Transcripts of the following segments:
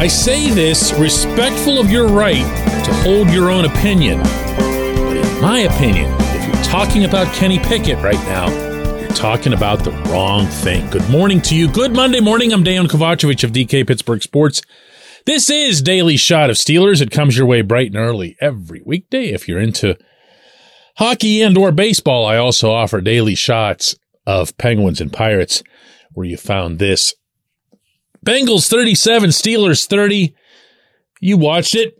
I say this respectful of your right to hold your own opinion. But in my opinion, if you're talking about Kenny Pickett right now, you're talking about the wrong thing. Good morning to you. Good Monday morning. I'm Dan Kovacevic of DK Pittsburgh Sports. This is Daily Shot of Steelers. It comes your way bright and early every weekday. If you're into hockey and or baseball, I also offer daily shots of Penguins and Pirates where you found this Bengals 37, Steelers 30. You watched it.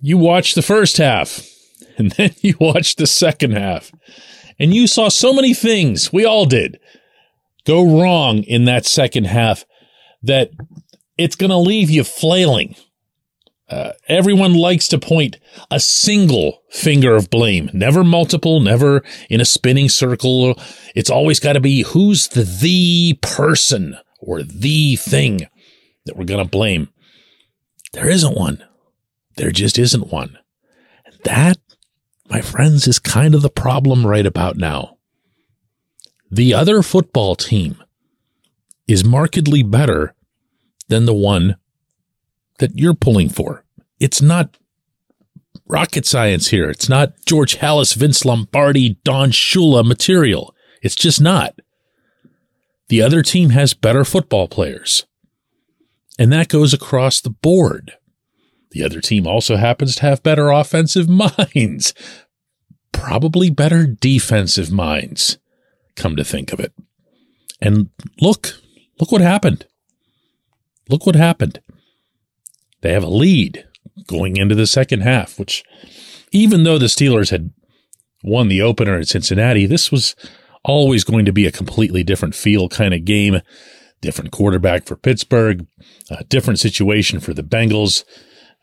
You watched the first half, and then you watched the second half. And you saw so many things, we all did, go wrong in that second half that it's going to leave you flailing. Uh, everyone likes to point a single finger of blame, never multiple, never in a spinning circle. It's always got to be who's the, the person or the thing that we're going to blame. There isn't one. There just isn't one. And that, my friends, is kind of the problem right about now. The other football team is markedly better than the one that you're pulling for. It's not rocket science here. It's not George Halas, Vince Lombardi, Don Shula material. It's just not. The other team has better football players. And that goes across the board. The other team also happens to have better offensive minds, probably better defensive minds, come to think of it. And look, look what happened. Look what happened. They have a lead going into the second half, which even though the Steelers had won the opener in Cincinnati, this was always going to be a completely different feel kind of game. Different quarterback for Pittsburgh, a different situation for the Bengals,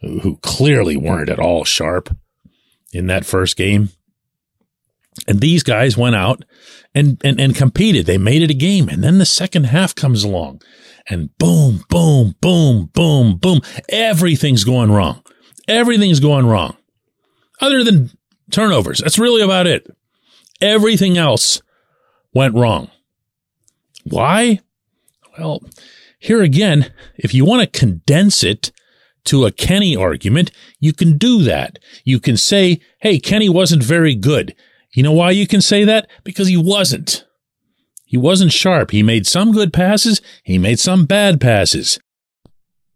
who clearly weren't at all sharp in that first game. And these guys went out and, and, and competed. They made it a game. And then the second half comes along and boom, boom, boom, boom, boom. Everything's going wrong. Everything's going wrong other than turnovers. That's really about it. Everything else went wrong. Why? Well, here again, if you want to condense it to a Kenny argument, you can do that. You can say, hey, Kenny wasn't very good. You know why you can say that? Because he wasn't. He wasn't sharp. He made some good passes. He made some bad passes.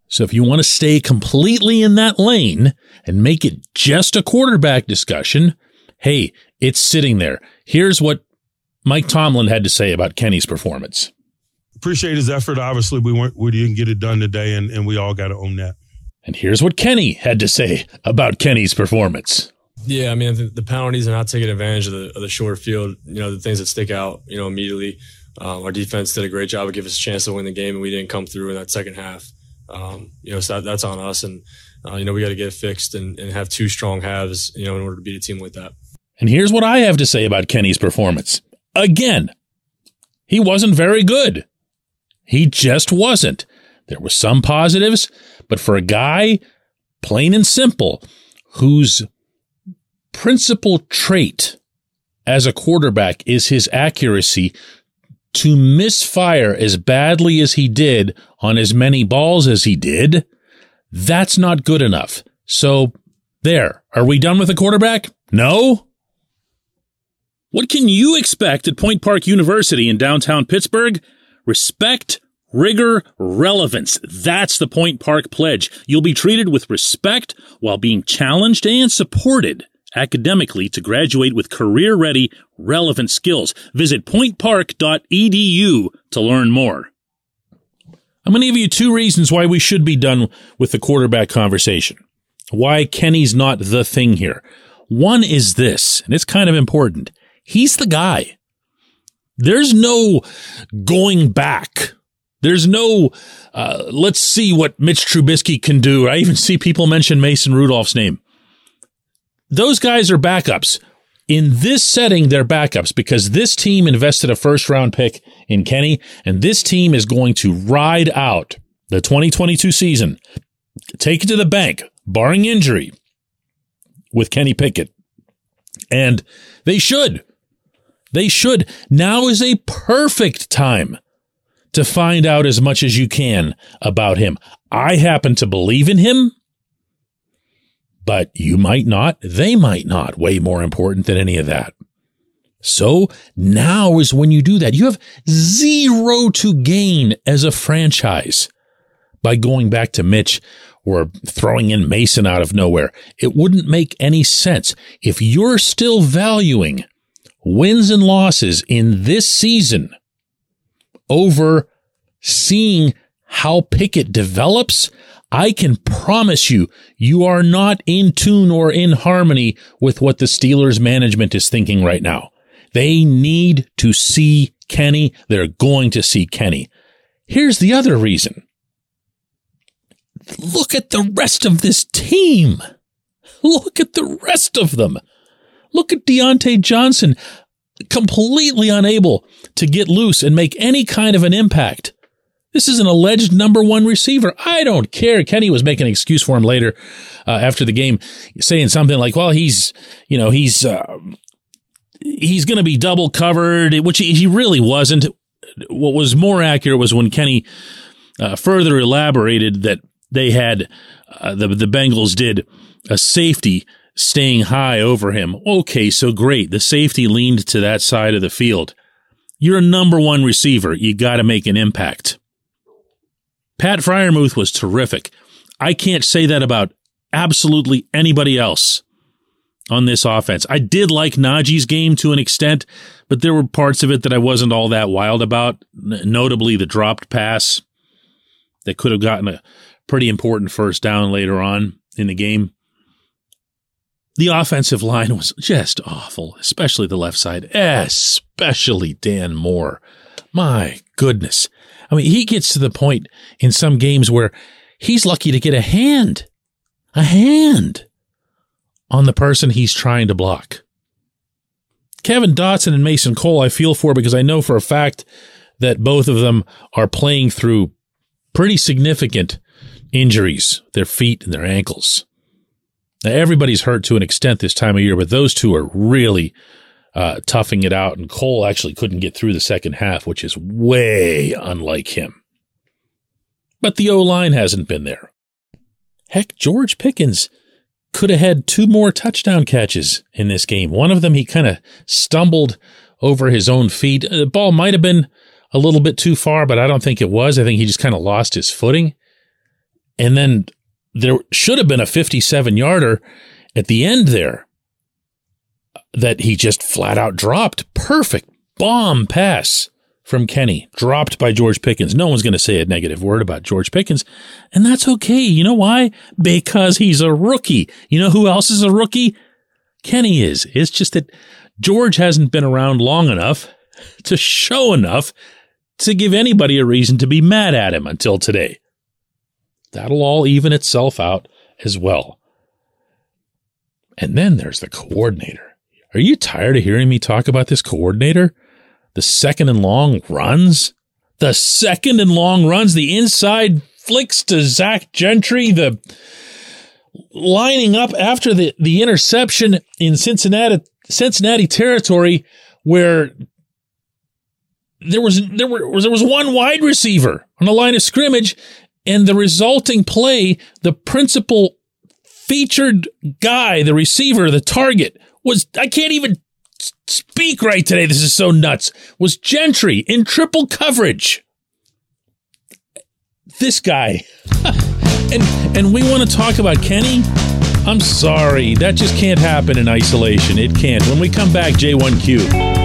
So if you want to stay completely in that lane and make it just a quarterback discussion, hey, it's sitting there. Here's what Mike Tomlin had to say about Kenny's performance. Appreciate his effort. Obviously, we weren't we didn't get it done today, and, and we all got to own that. And here's what Kenny had to say about Kenny's performance. Yeah, I mean the, penalties and not taking advantage of the, of the short field, you know, the things that stick out, you know, immediately. Um, our defense did a great job of giving us a chance to win the game, and we didn't come through in that second half. Um, you know, so that, that's on us, and uh, you know we got to get fixed and, and have two strong halves, you know, in order to beat a team like that. And here's what I have to say about Kenny's performance. Again, he wasn't very good. He just wasn't. There were some positives, but for a guy, plain and simple, whose principal trait as a quarterback is his accuracy to misfire as badly as he did on as many balls as he did, that's not good enough. So there, are we done with the quarterback? No? What can you expect at Point Park University in downtown Pittsburgh? Respect, rigor, relevance. That's the Point Park Pledge. You'll be treated with respect while being challenged and supported academically to graduate with career ready, relevant skills. Visit pointpark.edu to learn more. I'm going to give you two reasons why we should be done with the quarterback conversation. Why Kenny's not the thing here. One is this, and it's kind of important. He's the guy. There's no going back. There's no, uh, let's see what Mitch Trubisky can do. I even see people mention Mason Rudolph's name. Those guys are backups. In this setting, they're backups because this team invested a first round pick in Kenny, and this team is going to ride out the 2022 season, take it to the bank, barring injury, with Kenny Pickett. And they should. They should. Now is a perfect time to find out as much as you can about him. I happen to believe in him, but you might not. They might not. Way more important than any of that. So now is when you do that. You have zero to gain as a franchise by going back to Mitch or throwing in Mason out of nowhere. It wouldn't make any sense. If you're still valuing wins and losses in this season over seeing how Pickett develops, I can promise you, you are not in tune or in harmony with what the Steelers management is thinking right now. They need to see Kenny. They're going to see Kenny. Here's the other reason. Look at the rest of this team. Look at the rest of them. Look at Diontae Johnson, completely unable to get loose and make any kind of an impact. This is an alleged number one receiver. I don't care. Kenny was making an excuse for him later uh, after the game, saying something like, "Well, he's, you know, he's uh, he's going to be double covered," which he, he, really wasn't. What was more accurate was when Kenny uh, further elaborated that they had uh, the the Bengals did a safety staying high over him. Okay, so great. The safety leaned to that side of the field. You're a number one receiver. You got to make an impact. Pat Freiermuth was terrific. I can't say that about absolutely anybody else on this offense. I did like Najee's game to an extent, but there were parts of it that I wasn't all that wild about, notably the dropped pass that could have gotten a pretty important first down later on in the game. The offensive line was just awful, especially the left side, especially Dan Moore. My goodness. I mean, he gets to the point in some games where he's lucky to get a hand, a hand on the person he's trying to block. Kevin Dotson and Mason Cole, I feel for because I know for a fact that both of them are playing through pretty significant injuries, their feet and their ankles. Now, everybody's hurt to an extent this time of year, but those two are really uh, toughing it out. And Cole actually couldn't get through the second half, which is way unlike him. But the O line hasn't been there. Heck, George Pickens could have had two more touchdown catches in this game. One of them, he kind of stumbled over his own feet. Uh, the ball might have been a little bit too far, but I don't think it was. I think he just kind of lost his footing. And then there should have been a 57 yarder at the end there that he just flat out dropped. Perfect bomb pass from Kenny, dropped by George Pickens. No one's going to say a negative word about George Pickens, and that's okay. You know why? Because he's a rookie. You know who else is a rookie? Kenny is. It's just that George hasn't been around long enough to show enough to give anybody a reason to be mad at him until today. That'll all even itself out as well. And then there's the coordinator. Are you tired of hearing me talk about this coordinator? The second and long runs? The second and long runs, the inside flicks to Zach Gentry, the lining up after the, the interception in Cincinnati, Cincinnati territory where there was there were there was one wide receiver on the line of scrimmage and the resulting play, the principal featured guy, the receiver, the target was, I can't even speak right today. This is so nuts. Was Gentry in triple coverage? This guy. and and we want to talk about Kenny? I'm sorry. That just can't happen in isolation. It can't. When we come back, J1Q.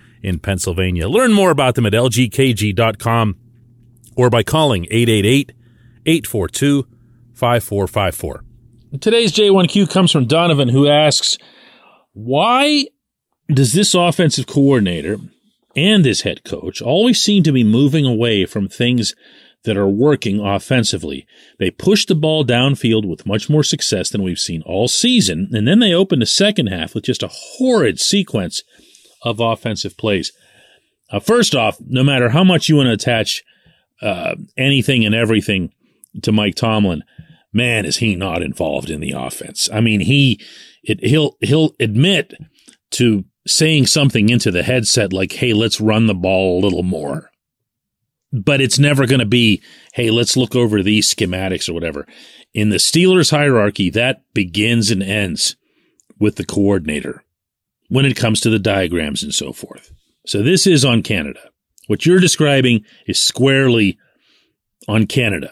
in Pennsylvania. Learn more about them at lgkg.com or by calling 888 842 5454. Today's J1Q comes from Donovan, who asks, Why does this offensive coordinator and this head coach always seem to be moving away from things that are working offensively? They push the ball downfield with much more success than we've seen all season, and then they open the second half with just a horrid sequence of offensive plays. Uh, first off, no matter how much you want to attach uh, anything and everything to Mike Tomlin, man, is he not involved in the offense. I mean, he it, he'll he'll admit to saying something into the headset like, "Hey, let's run the ball a little more." But it's never going to be, "Hey, let's look over these schematics or whatever." In the Steelers hierarchy, that begins and ends with the coordinator when it comes to the diagrams and so forth. So this is on Canada. What you're describing is squarely on Canada.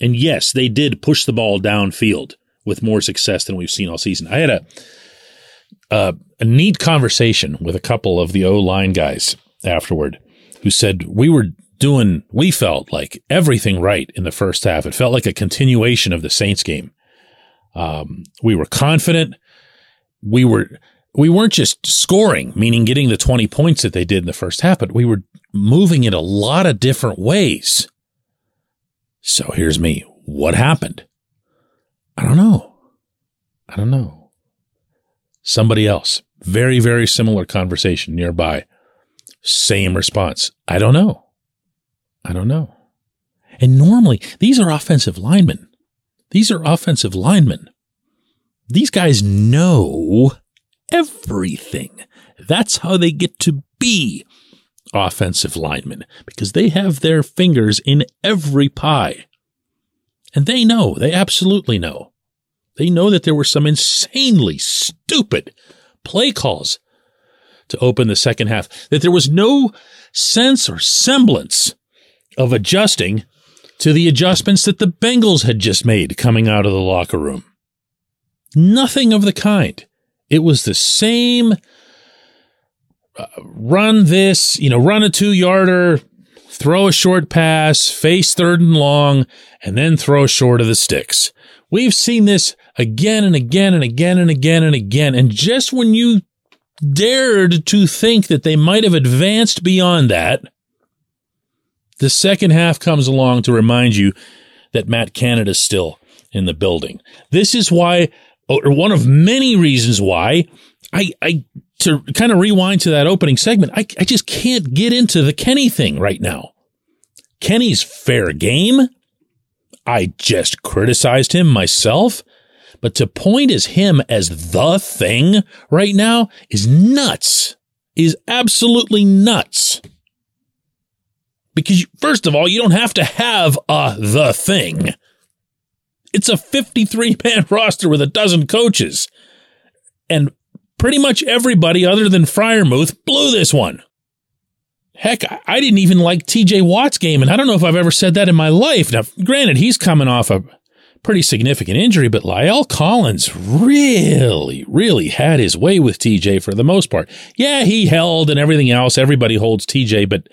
And yes, they did push the ball downfield with more success than we've seen all season. I had a a, a neat conversation with a couple of the O line guys afterward who said we were doing, we felt like everything right in the first half. It felt like a continuation of the Saints game. Um, we were confident. We were we weren't just scoring, meaning getting the 20 points that they did in the first half, but we were moving in a lot of different ways. So here's me. What happened? I don't know. I don't know. Somebody else, very, very similar conversation nearby. Same response. I don't know. I don't know. And normally these are offensive linemen. These are offensive linemen. These guys know everything. That's how they get to be offensive linemen because they have their fingers in every pie. And they know, they absolutely know. They know that there were some insanely stupid play calls to open the second half, that there was no sense or semblance of adjusting to the adjustments that the Bengals had just made coming out of the locker room. Nothing of the kind. It was the same uh, run this, you know, run a two yarder, throw a short pass, face third and long, and then throw short of the sticks. We've seen this again and again and again and again and again. And just when you dared to think that they might have advanced beyond that, the second half comes along to remind you that Matt Canada's still in the building. This is why or one of many reasons why I, I, to kind of rewind to that opening segment, I, I just can't get into the Kenny thing right now. Kenny's fair game. I just criticized him myself. But to point as him as the thing right now is nuts, is absolutely nuts. Because first of all, you don't have to have a the thing. It's a 53 man roster with a dozen coaches. And pretty much everybody other than Freiermuth blew this one. Heck, I didn't even like TJ Watt's game, and I don't know if I've ever said that in my life. Now, granted, he's coming off a pretty significant injury, but La'el Collins really, really had his way with TJ for the most part. Yeah, he held and everything else. Everybody holds TJ, but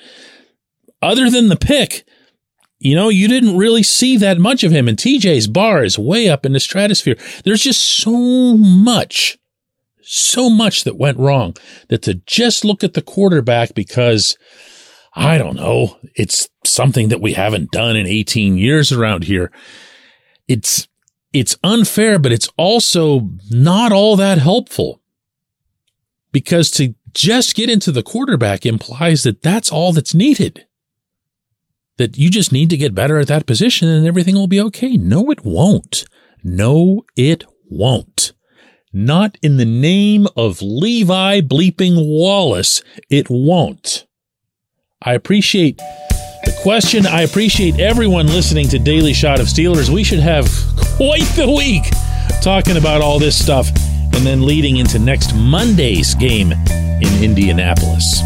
other than the pick, you know, you didn't really see that much of him. And TJ's bar is way up in the stratosphere. There's just so much, so much that went wrong that to just look at the quarterback because I don't know, it's something that we haven't done in 18 years around here. It's, it's unfair, but it's also not all that helpful because to just get into the quarterback implies that that's all that's needed that you just need to get better at that position and everything will be okay. No, it won't. No, it won't. Not in the name of Levi bleeping Wallace. It won't. I appreciate the question. I appreciate everyone listening to Daily Shot of Steelers. We should have quite the week talking about all this stuff and then leading into next Monday's game in Indianapolis.